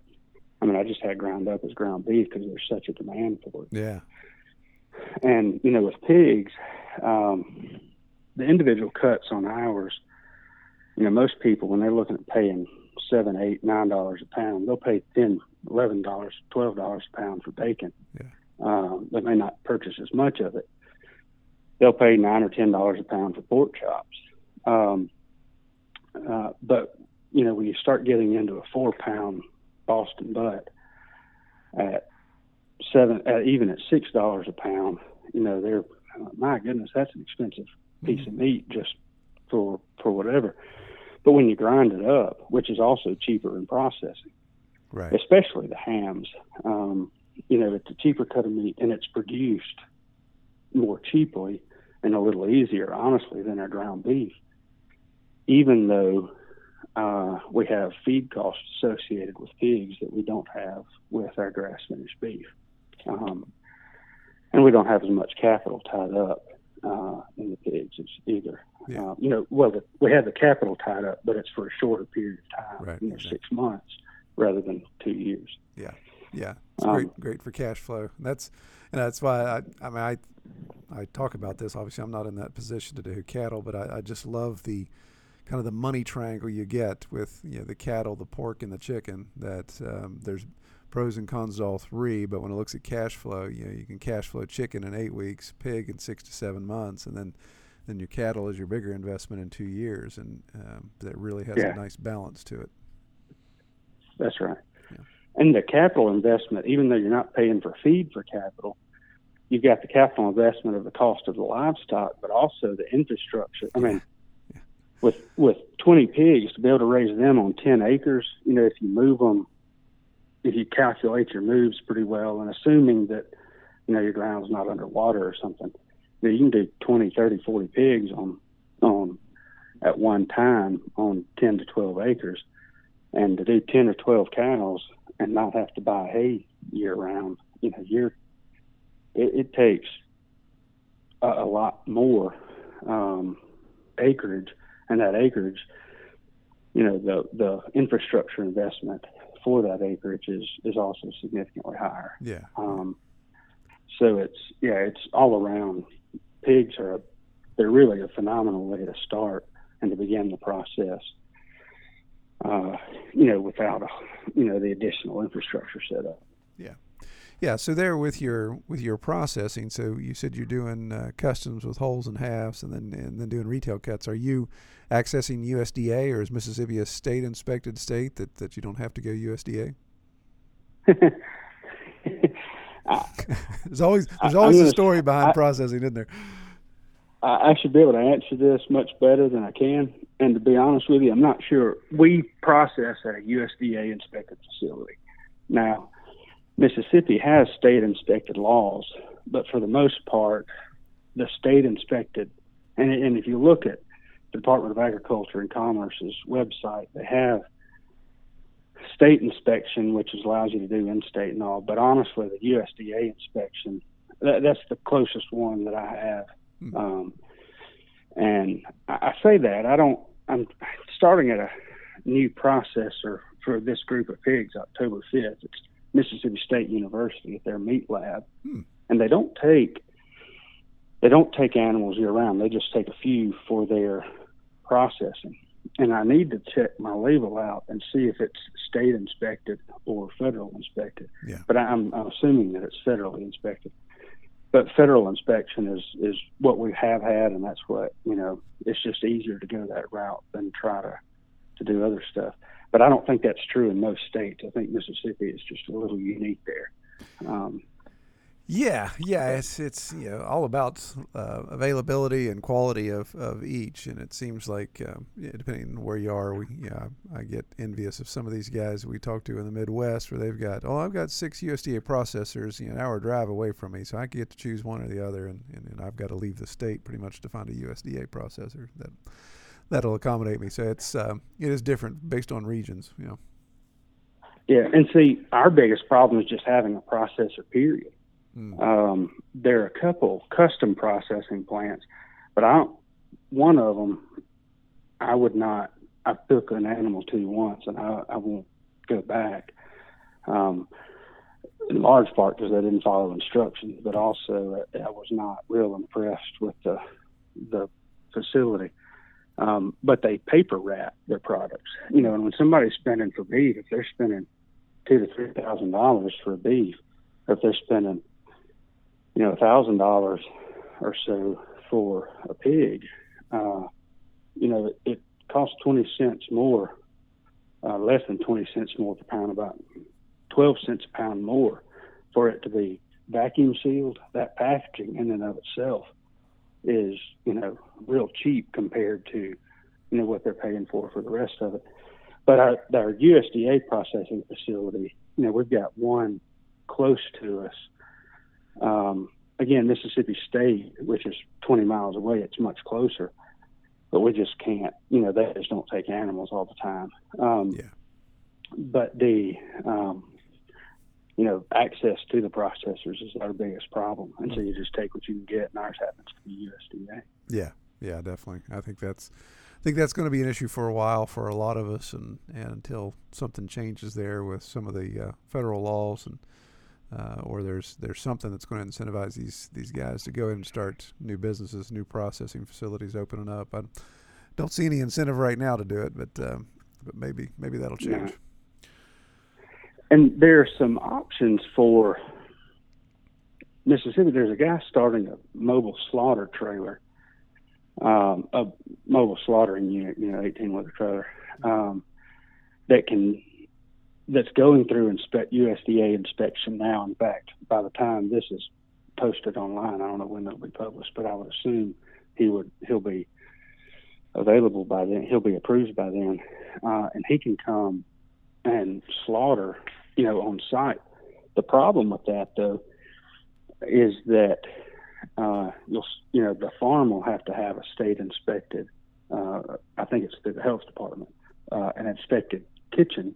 I mean, I just had ground up as ground beef because there's such a demand for it. Yeah. And you know, with pigs, um, the individual cuts on ours, you know, most people when they're looking at paying seven, eight, nine dollars a pound, they'll pay ten, eleven dollars, twelve dollars a pound for bacon. Yeah. Um, they may not purchase as much of it. They'll pay nine or ten dollars a pound for pork chops. Um, uh, but you know, when you start getting into a four pound Boston butt at seven, uh, even at six dollars a pound, you know, they're uh, my goodness, that's an expensive piece of meat just for for whatever. But when you grind it up, which is also cheaper in processing, Right. especially the hams, um, you know, it's a cheaper cut of meat and it's produced more cheaply and a little easier, honestly, than our ground beef. Even though uh, we have feed costs associated with pigs that we don't have with our grass finished beef. Um, and we don't have as much capital tied up uh, in the pigs either. Yeah. Uh, you know, well, the, we have the capital tied up, but it's for a shorter period of time, Right, you know, exactly. six months rather than two years. Yeah, yeah, it's Um, great, great for cash flow. That's and that's why I, I mean, I, I talk about this. Obviously, I'm not in that position to do cattle, but I, I just love the kind of the money triangle you get with you know the cattle, the pork, and the chicken. That um, there's pros and cons to all three, but when it looks at cash flow, you know, you can cash flow chicken in eight weeks, pig in six to seven months, and then then your cattle is your bigger investment in two years, and um, that really has Yeah. a nice balance to it. That's right. Yeah. And the capital investment, even though you're not paying for feed for capital, you've got the capital investment of the cost of the livestock, but also the infrastructure. I mean. With with 20 pigs to be able to raise them on 10 acres, you know, if you move them, if you calculate your moves pretty well, and assuming that you know your ground's not underwater or something, you, know, you can do 20, 30, 40 pigs on on at one time on 10 to 12 acres. And to do 10 or 12 cows and not have to buy hay year round, you know, year, it, it takes a, a lot more um, acreage, and that acreage, you know, the the infrastructure investment for that acreage is is also significantly higher. Yeah, Um, so it's yeah, it's all around. Pigs are a, they're really a phenomenal way to start and to begin the process. Uh, you know, without a, you know the additional infrastructure set up. Yeah, so there with your with your processing, so you said you're doing uh, customs with wholes and halves, and then and then doing retail cuts. Are you accessing USDA, or is Mississippi a state inspected state that, that you don't have to go USDA? There's always there's always a story behind I- processing, isn't there? I, I should be able to answer this much better than I can. And to be honest with you, I'm not sure. We process at a USDA inspected facility. Now, Mississippi has state inspected laws, but for the most part, the state inspected, and, and if you look at the Department of Agriculture and Commerce's website, they have state inspection, which allows you to do in-state and all. But honestly, the USDA inspection, that, that's the closest one that I have. Um, and I, I say that I don't. I'm starting at a new processor for this group of pigs October 5th. It's Mississippi State University at their meat lab, Hmm. and they don't take they don't take animals year round. They just take a few for their processing. And I need to check my label out and see if it's state inspected or federal inspected. Yeah. But I'm, I'm assuming that it's federally inspected. But federal inspection is is what we have had, and that's what you know. It's just easier to go that route than try to to do other stuff. But I don't think that's true in most states. I think Mississippi is just a little unique there. Um, Yeah, yeah, it's it's you know all about uh, availability and quality of, of each, and it seems like um, depending on where you are, we yeah, I get envious of some of these guys we talk to in the Midwest where they've got oh I've got six USDA processors, you know, an hour drive away from me, so I get to choose one or the other, and, and, and I've got to leave the state pretty much to find a USDA processor that that'll accommodate me. So it's um, it is different based on regions, you know. yeah, and see, our biggest problem is just having a processor. Period. Mm. Um, there are a couple custom processing plants, but I don't, one of them I would not. I took an animal to once, and I, I won't go back. Um, in large part because I didn't follow instructions, but also I, I was not real impressed with the the facility. Um, but they paper wrap their products, you know. And when somebody's spending for beef, if they're spending two to three thousand dollars for beef, or if they're spending you know, a thousand dollars or so for a pig, uh, you know, it, costs 20 cents more, uh, less than 20 cents more per pound, about 12 cents a pound more for it to be vacuum sealed. That packaging in and of itself is, you know, real cheap compared to, you know, what they're paying for for the rest of it. But our, our USDA processing facility, you know, we've got one close to us um, again, Mississippi State, which is 20 miles away, it's much closer, but we just can't. You know, they just don't take animals all the time. Um, Yeah. But the, um, you know, access to the processors is our biggest problem, and so you just take what you can get, and ours happens to be USDA. Yeah, yeah, definitely. I think that's I think that's going to be an issue for a while for a lot of us, and, and until something changes there with some of the uh, federal laws and uh, or there's there's something that's going to incentivize these these guys to go ahead and start new businesses, new processing facilities opening up. I don't see any incentive right now to do it, but um, but maybe maybe that'll change. And there are some options for Mississippi. There's a guy starting a mobile slaughter trailer, um, a mobile slaughtering unit, you know, 18 wheeler trailer, um, that can that's going through inspect USDA inspection now. In fact, by the time this is posted online, I don't know when it'll be published, but I would assume he would he'll be available by then. He'll be approved by then, uh, and he can come and slaughter, you know, on site. The problem with that though is that uh, you'll you know the farm will have to have a state inspected. Uh, I think it's through the health department, uh, an inspected kitchen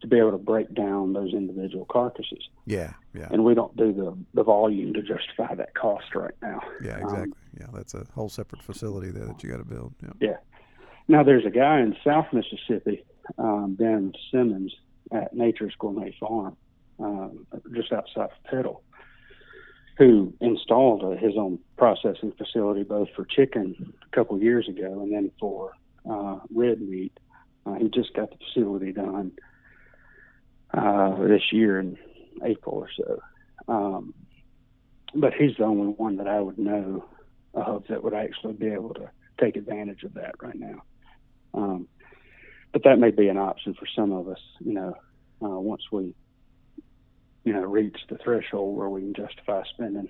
to be able to break down those individual carcasses. Yeah, yeah, And we don't do the, the volume to justify that cost right now. yeah, Um, exactly. yeah, that's a whole separate facility there that you got to build. Yeah. Yeah. Now there's a guy in South Mississippi, um, Ben Simmons at Nature's Gourmet Farm, um, just outside of Petal, who installed uh, his own processing facility both for chicken a couple years ago and then for uh, red meat. Uh, he just got the facility done uh, this year in April or so. Um, but he's the only one that I would know of that would actually be able to take advantage of that right now. Um, but that may be an option for some of us, you know, uh, once we, you know, reach the threshold where we can justify spending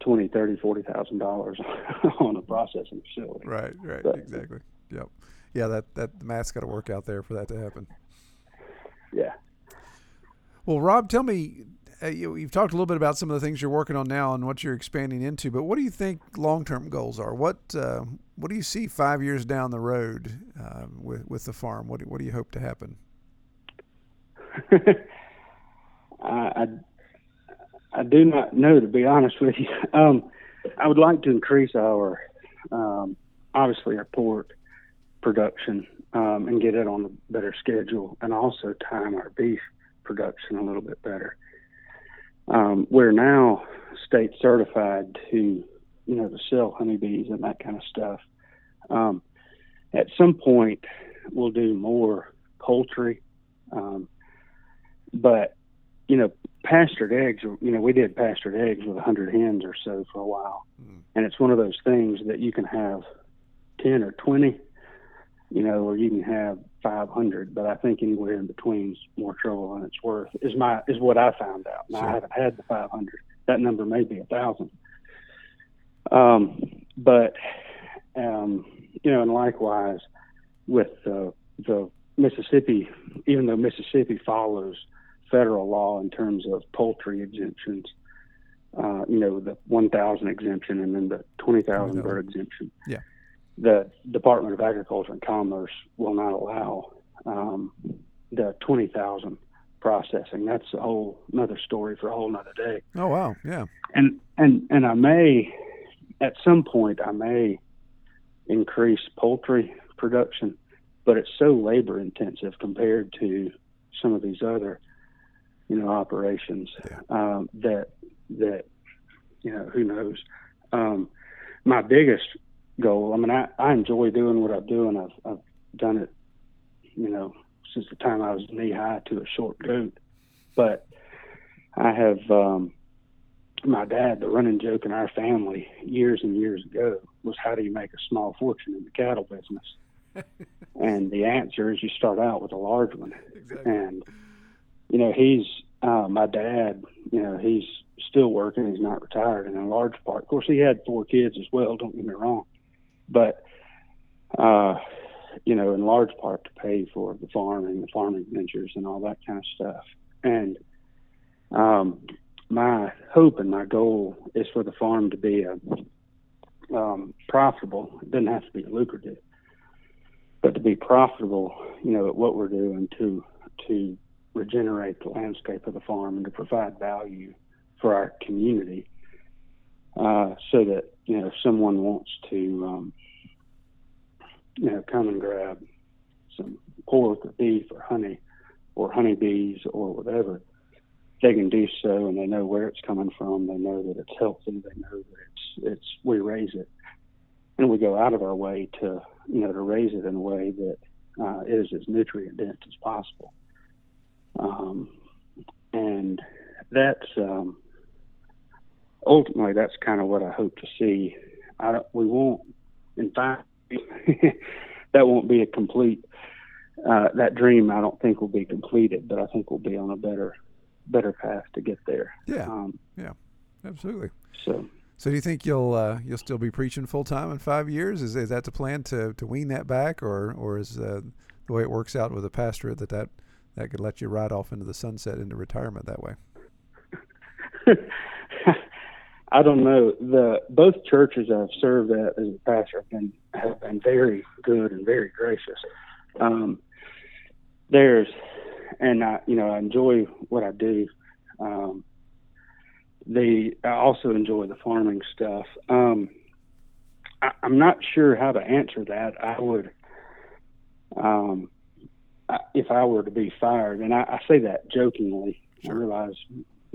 twenty, thirty, forty thousand dollars on a processing facility. Right, right, But- exactly. Yep. Yeah, that that the math's got to work out there for that to happen. Yeah. Well, Rob, tell me, uh, you, you've talked a little bit about some of the things you're working on now and what you're expanding into, but what do you think long-term goals are? What uh, what do you see five years down the road uh, with with the farm? What do, what do you hope to happen? I, I I do not know to be honest with you. Um, I would like to increase our um, obviously our pork production um, and get it on a better schedule, and also time our beef production a little bit better. Um, we're now state certified to, you know, to sell honeybees and that kind of stuff. Um, at some point, we'll do more poultry, um, but you know, pastured eggs. You know, we did pastured eggs with a 100 hens or so for a while, mm. and it's one of those things that you can have 10 or 20, you know, or you can have 500. But I think anywhere in between is more trouble than it's worth. Is my is what I found out. Now sure. I haven't had the 500. That number may be a thousand. Um, but um, you know, and likewise with uh, the Mississippi, even though Mississippi follows federal law in terms of poultry exemptions, uh, you know, the 1,000 exemption and then the 20,000 bird exemption. Yeah. The Department of Agriculture and Commerce will not allow um, the 20,000 processing. That's a whole another story for a whole another day. Oh wow, yeah. And and and I may, at some point, I may increase poultry production, but it's so labor intensive compared to some of these other, you know, operations yeah. um, that that you know who knows. Um, my biggest goal. I mean, I, I enjoy doing what I do, and I've I've done it, you know, since the time I was knee high to a short goat. But I have um, my dad, the running joke in our family years and years ago was, "How do you make a small fortune in the cattle business?" and the answer is, you start out with a large one. Exactly. And you know, he's uh, my dad. You know, he's still working. He's not retired, and in large part, of course, he had four kids as well. Don't get me wrong, but uh, you know, in large part to pay for the farm and the farming ventures and all that kind of stuff. And um, my hope and my goal is for the farm to be a, um, profitable. It doesn't have to be lucrative, but to be profitable, you know, at what we're doing to to regenerate the landscape of the farm and to provide value for our community, uh, so that you know if someone wants to, um, you know, come and grab some pork or beef or honey or honeybees or whatever they can do so and they know where it's coming from. They know that it's healthy. They know that it's it's we raise it, and we go out of our way to you know to raise it in a way that uh, is as nutrient dense as possible. Um, and that's um, ultimately that's kind of what I hope to see. I don't, we won't, in fact, that won't be a complete. Uh, that dream I don't think will be completed, but I think we'll be on a better better path to get there. Yeah, um, yeah, absolutely. So, so do you think you'll uh, you'll still be preaching full time in five years? Is is that the plan to to wean that back, or or is uh, the way it works out with a pastorate that that that could let you ride off into the sunset into retirement that way? I don't know. The both churches I've served at as a pastor have been have been very good and very gracious. Um, there's and I, you know, I enjoy what I do. Um, the I also enjoy the farming stuff. Um, I, am not sure how to answer that. I would, um, I, if I were to be fired, and I, I say that jokingly. Sure. I realize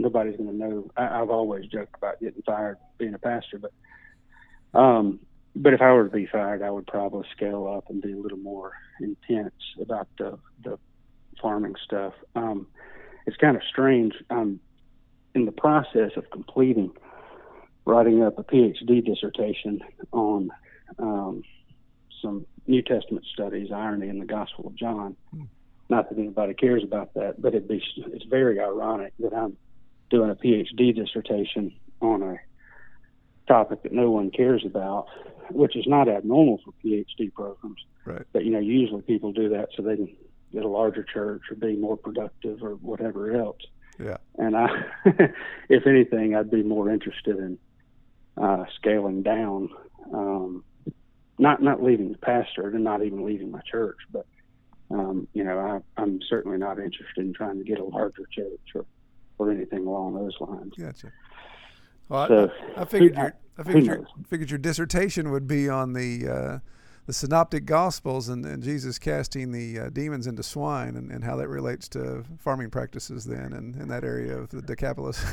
nobody's going to know. I, have always joked about getting fired being a pastor, but um, but if I were to be fired, I would probably scale up and be a little more intense about the the farming stuff. Um, it's kind of strange. I'm in the process of completing writing up a PhD dissertation on um, some New Testament studies, irony in the Gospel of John. Hmm. Not that anybody cares about that, but it'd be it's very ironic that I'm doing a PhD dissertation on a topic that no one cares about, which is not abnormal for PhD programs. Right. But you know, usually people do that so they can get a larger church or be more productive or whatever else. Yeah. And I, if anything, I'd be more interested in uh, scaling down, um, not not leaving the pastor and not even leaving my church, but um, you know, I, I'm certainly not interested in trying to get a larger church or or anything along those lines. Gotcha. Well, so, I, I, figured your I figured your, figured your dissertation would be on the uh, the synoptic gospels and, and Jesus casting the uh, demons into swine and, and how that relates to farming practices then and in that area of the Decapolis.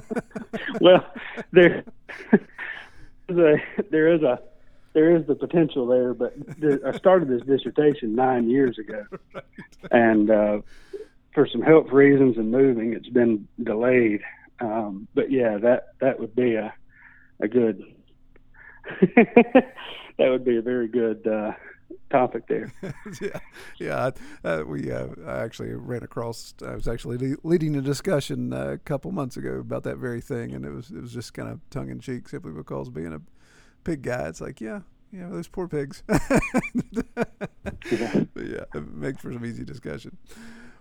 well, there, a, there is a there is the potential there, but I started this dissertation nine years ago, right. and uh, for some health reasons and moving, it's been delayed. Um, but yeah, that that would be a a good that would be a very good uh, topic there. yeah, yeah. Uh, we uh, I actually ran across. I was actually le- leading a discussion uh, a couple months ago about that very thing, and it was it was just kind of tongue in cheek, simply because being a pig guy, it's like, yeah, yeah, those poor pigs. yeah. yeah, it makes for some easy discussion.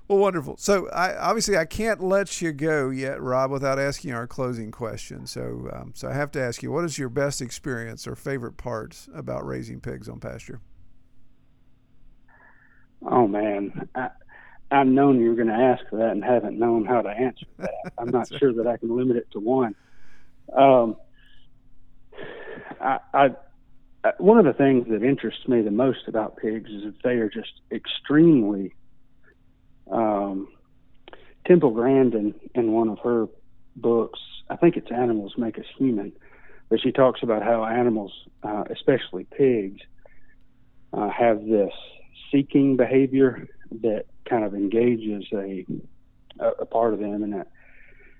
Well, wonderful. So, I, obviously, I can't let you go yet, Rob, without asking our closing question. So, um, so I have to ask you, what is your best experience or favorite parts about raising pigs on pasture? Oh man, I, I've known you were going to ask that and haven't known how to answer that. I'm not sure that I can limit it to one. Um, I, I, one of the things that interests me the most about pigs is that they are just extremely um, Temple Grandin in one of her books, I think it's Animals Make Us Human, but she talks about how animals, uh, especially pigs, uh, have this seeking behavior that kind of engages a, a, part of them. And that,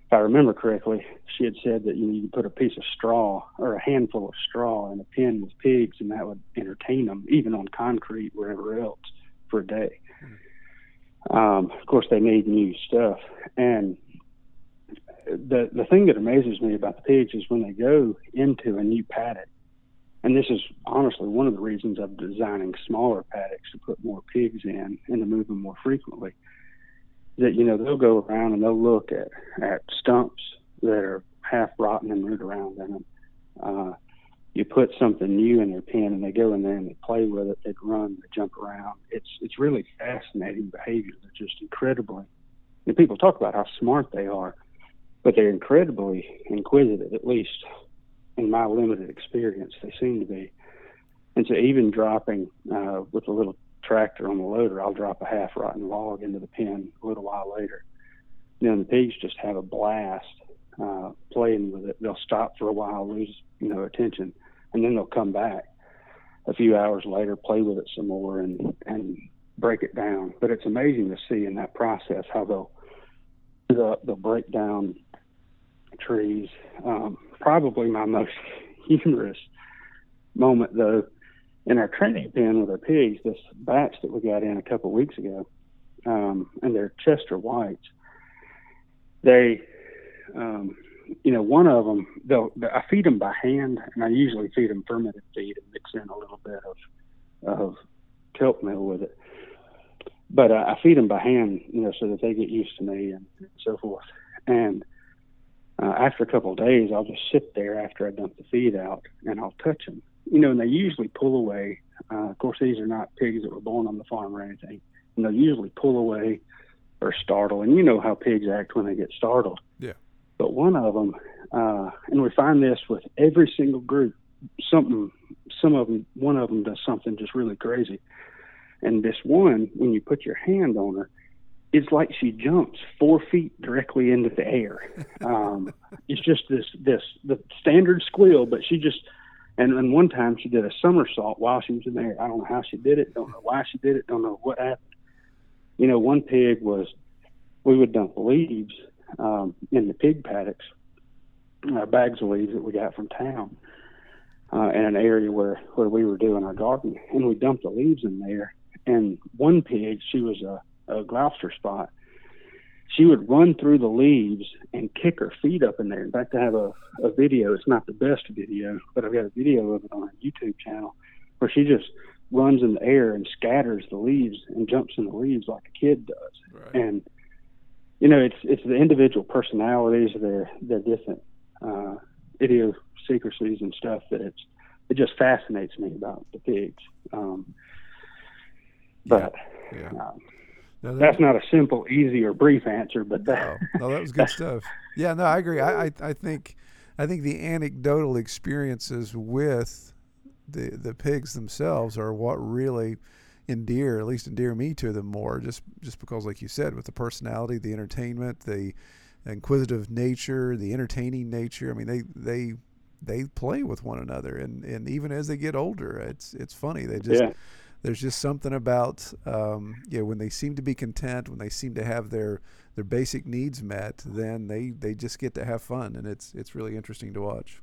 if I remember correctly, she had said that you, you could put a piece of straw or a handful of straw in a pen with pigs, and that would entertain them, even on concrete, wherever else, for a day. Um, of course, they need new stuff, and the the thing that amazes me about the pigs is when they go into a new paddock, and this is honestly one of the reasons I'm designing smaller paddocks to put more pigs in and to move them more frequently. That you know they'll go around and they'll look at at stumps that are half rotten and root around in them. Uh, you put something new in their pen and they go in there and they play with it, they run, they jump around. It's really fascinating behavior. They're just incredibly and people talk about how smart they are, but they're incredibly inquisitive, at least in my limited experience, they seem to be. And so even dropping uh, with a little tractor on the loader, I'll drop a half rotten log into the pen a little while later. You know, the pigs just have a blast uh, playing with it. They'll stop for a while, lose you know attention, and then they'll come back a few hours later, play with it some more, and and break it down. But it's amazing to see in that process how they'll they'll, they'll break down trees. Um, probably my most humorous moment, though, in our training pen with our pigs, this batch that we got in a couple of weeks ago, um, and they're Chester Whites. They um, you know, one of them, they'll, I feed them by hand, and I usually feed them fermented feed and mix in a little bit of of kelp meal with it. But uh, I feed them by hand, you know, so that they get used to me and so forth. And uh, after a couple of days, I'll just sit there after I dump the feed out, and I'll touch them. You know, and they usually pull away. Uh, of course, these are not pigs that were born on the farm or anything, and they'll usually pull away or startle. And you know how pigs act when they get startled. Yeah but one of them, uh, and we find this with every single group, something, some of them, one of them does something just really crazy. And this one, when you put your hand on her, it's like she jumps four feet directly into the air. Um, it's just this, this, the standard squeal, but she just, and, and one time she did a somersault while she was in there. I don't know how she did it. Don't know why she did it. Don't know what happened. You know, one pig was, we would dump leaves um, in the pig paddocks, uh, bags of leaves that we got from town, uh, in an area where where we were doing our garden, and we dumped the leaves in there. And one pig, she was a, a Gloucester spot. She would run through the leaves and kick her feet up in there. In fact, I have a, a video. It's not the best video, but I've got a video of it on our YouTube channel where she just runs in the air and scatters the leaves and jumps in the leaves like a kid does. Right. And you know, it's it's the individual personalities, their their different uh, idiosyncrasies and stuff that it's it just fascinates me about the pigs. Um, but yeah. yeah. Um, no, that, that's not a simple, easy, or brief answer. But that, no, no, that was good stuff. Yeah, no, I agree. I, I I think I think the anecdotal experiences with the the pigs themselves are what really endear, at least endear me to them more, just just because, like you said, with the personality, the entertainment, the inquisitive nature, the entertaining nature. I mean, they they they play with one another, and and even as they get older, it's it's funny. They just yeah. there's just something about um, yeah when they seem to be content, when they seem to have their their basic needs met, then they they just get to have fun, and it's it's really interesting to watch.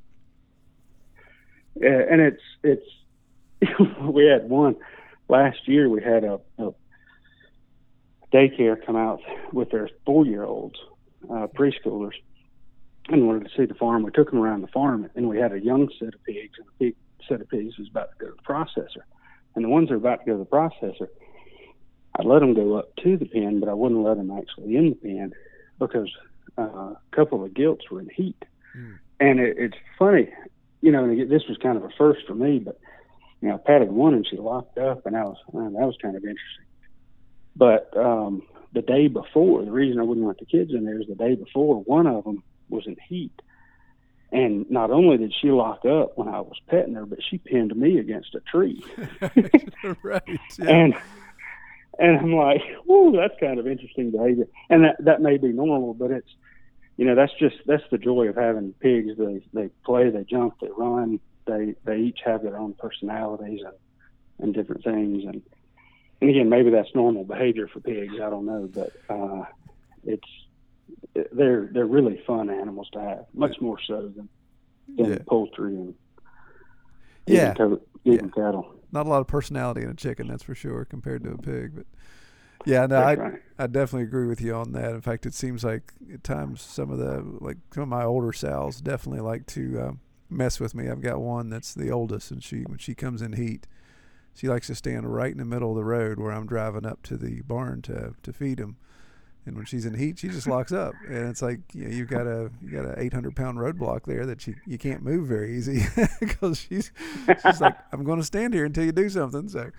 Yeah, and it's it's we had one last year. We had a, a daycare come out with their four year olds, uh, preschoolers, and wanted to see the farm. We took them around the farm, and we had a young set of pigs, and a big set of pigs was about to go to the processor. And the ones that are about to go to the processor, I'd let them go up to the pen, but I wouldn't let them actually in the pen because uh, a couple of gilts were in heat. Mm. And it, it's funny, you know, this was kind of a first for me, but you know, I patted one and she locked up, and that was man, that was kind of interesting. But um, the day before, the reason I wouldn't let the kids in there is the day before, one of them was in heat, and not only did she lock up when I was petting her, but she pinned me against a tree. right. Yeah. And and I'm like, "Whoa, that's kind of interesting behavior." And that that may be normal, but it's you know that's just that's the joy of having pigs. They they play, they jump, they run. They they each have their own personalities and and different things. And and again, maybe that's normal behavior for pigs. I don't know, but uh, it's they're they're really fun animals to have, much more so than than yeah. poultry and yeah, eating, eating yeah. cattle. Not a lot of personality in a chicken, that's for sure, compared to a pig. But yeah, no, I right. I definitely agree with you on that. In fact, it seems like at times some of the like some of my older sows definitely like to um, mess with me. I've got one that's the oldest, and she when she comes in heat, she likes to stand right in the middle of the road where I'm driving up to the barn to to feed him and when she's in heat, she just locks up, and it's like you know, you've got a you got an 800 pound roadblock there that you you can't move very easy because she's she's like I'm going to stand here until you do something. So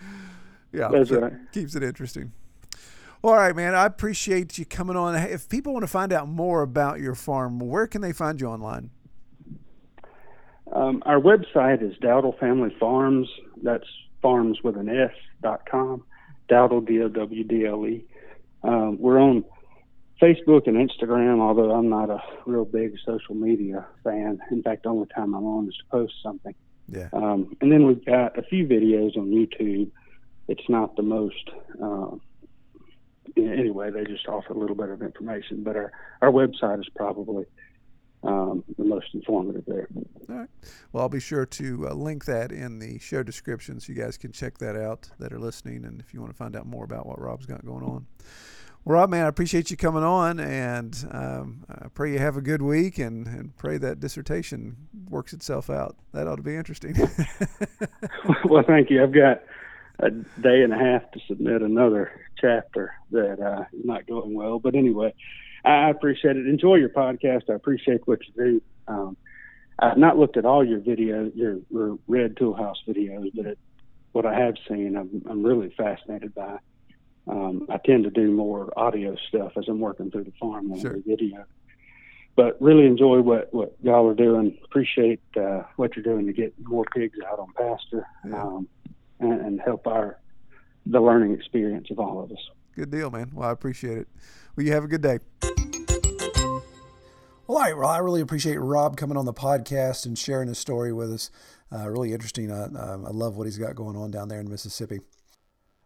yeah, that's right. Keeps it interesting. All right, man. I appreciate you coming on. If people want to find out more about your farm, where can they find you online? Um, our website is Dowdle Family Farms. That's farms with an S dot com. Dowdle D O W D L E. Um, we're on Facebook and Instagram, although I'm not a real big social media fan. In fact, the only time I'm on is to post something. Yeah. Um, and then we've got a few videos on YouTube. It's not the most, uh, anyway, they just offer a little bit of information, but our, our website is probably um, the most informative there. All right. Well, I'll be sure to uh, link that in the show description so you guys can check that out that are listening and if you want to find out more about what Rob's got going on. Well, Rob, man, I appreciate you coming on, and um, I pray you have a good week, and, and pray that dissertation works itself out. That ought to be interesting. well, thank you. I've got a day and a half to submit another chapter that uh, is not going well, but anyway, I appreciate it. Enjoy your podcast. I appreciate what you do. Um, I've not looked at all your videos, your, your Red Toolhouse videos, but it, what I have seen, I'm, I'm really fascinated by. Um, I tend to do more audio stuff as I'm working through the farm than sure. video. But really enjoy what, what y'all are doing. Appreciate uh, what you're doing to get more pigs out on pasture yeah. um, and, and help our the learning experience of all of us. Good deal, man. Well, I appreciate it. Well, you have a good day. Well, all right. Well, I really appreciate Rob coming on the podcast and sharing his story with us. Uh, really interesting. Uh, uh, I love what he's got going on down there in Mississippi.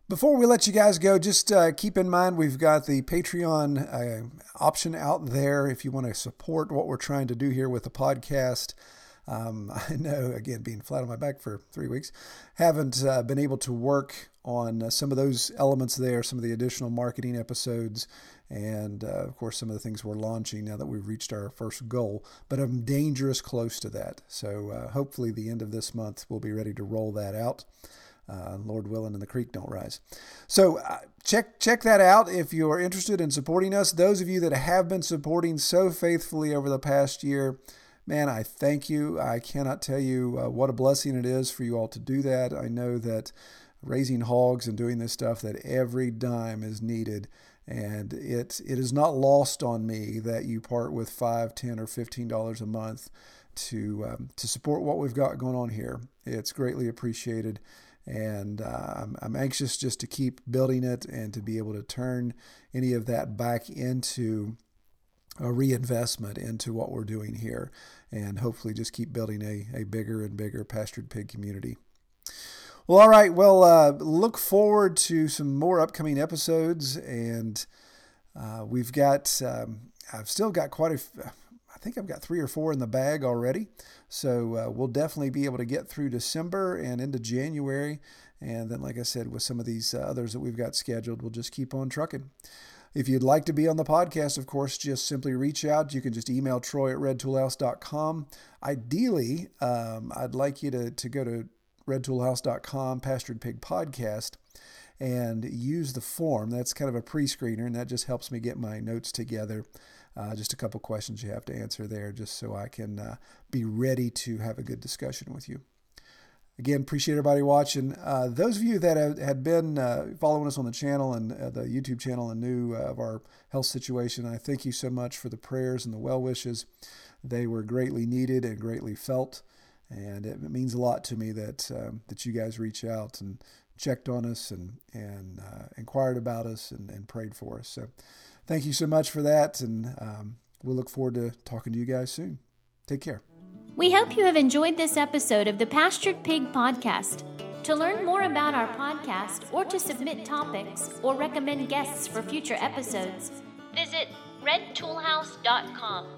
Before we let you guys go, just uh, keep in mind we've got the Patreon uh, option out there if you want to support what we're trying to do here with the podcast. Um, I know, again, being flat on my back for three weeks, haven't uh, been able to work on uh, some of those elements there, some of the additional marketing episodes, and uh, of course, some of the things we're launching now that we've reached our first goal. But I'm dangerous close to that. So uh, hopefully, the end of this month, we'll be ready to roll that out. Uh, Lord willing, and the creek don't rise. So uh, check check that out if you are interested in supporting us. Those of you that have been supporting so faithfully over the past year, man, I thank you. I cannot tell you uh, what a blessing it is for you all to do that. I know that raising hogs and doing this stuff, that every dime is needed. And it, it is not lost on me that you part with five, ten, or fifteen dollars a month to um, to support what we've got going on here. It's greatly appreciated, and uh, I'm, I'm anxious just to keep building it and to be able to turn any of that back into a reinvestment into what we're doing here, and hopefully just keep building a, a bigger and bigger pastured pig community. Well, all right. Well, uh, look forward to some more upcoming episodes, and uh, we've got. Um, I've still got quite a. think I've got three or four in the bag already, so uh, we'll definitely be able to get through December and into January, and then, like I said, with some of these uh, others that we've got scheduled, we'll just keep on trucking. If you'd like to be on the podcast, of course, just simply reach out. You can just email troy at redtoolhouse.com. Ideally, um, I'd like you to, to go to redtoolhouse.com, Pastured Pig Podcast, and use the form. That's kind of a pre screener, and that just helps me get my notes together. Uh, just a couple questions you have to answer there, just so I can uh, be ready to have a good discussion with you. Again, appreciate everybody watching. Uh, those of you that have, had been uh, following us on the channel and uh, the YouTube channel and knew uh, of our health situation, I thank you so much for the prayers and the well wishes. They were greatly needed and greatly felt, and it means a lot to me that um, that you guys reach out and checked on us and and inquired about us and, and, prayed for us. So, thank you so much for that, and um, we'll look forward to talking to you guys soon. Take care. We hope you have enjoyed this episode of the Pastured Pig Podcast. To learn more about our podcast or to submit topics or recommend guests for future episodes, visit redtoolhouse.com.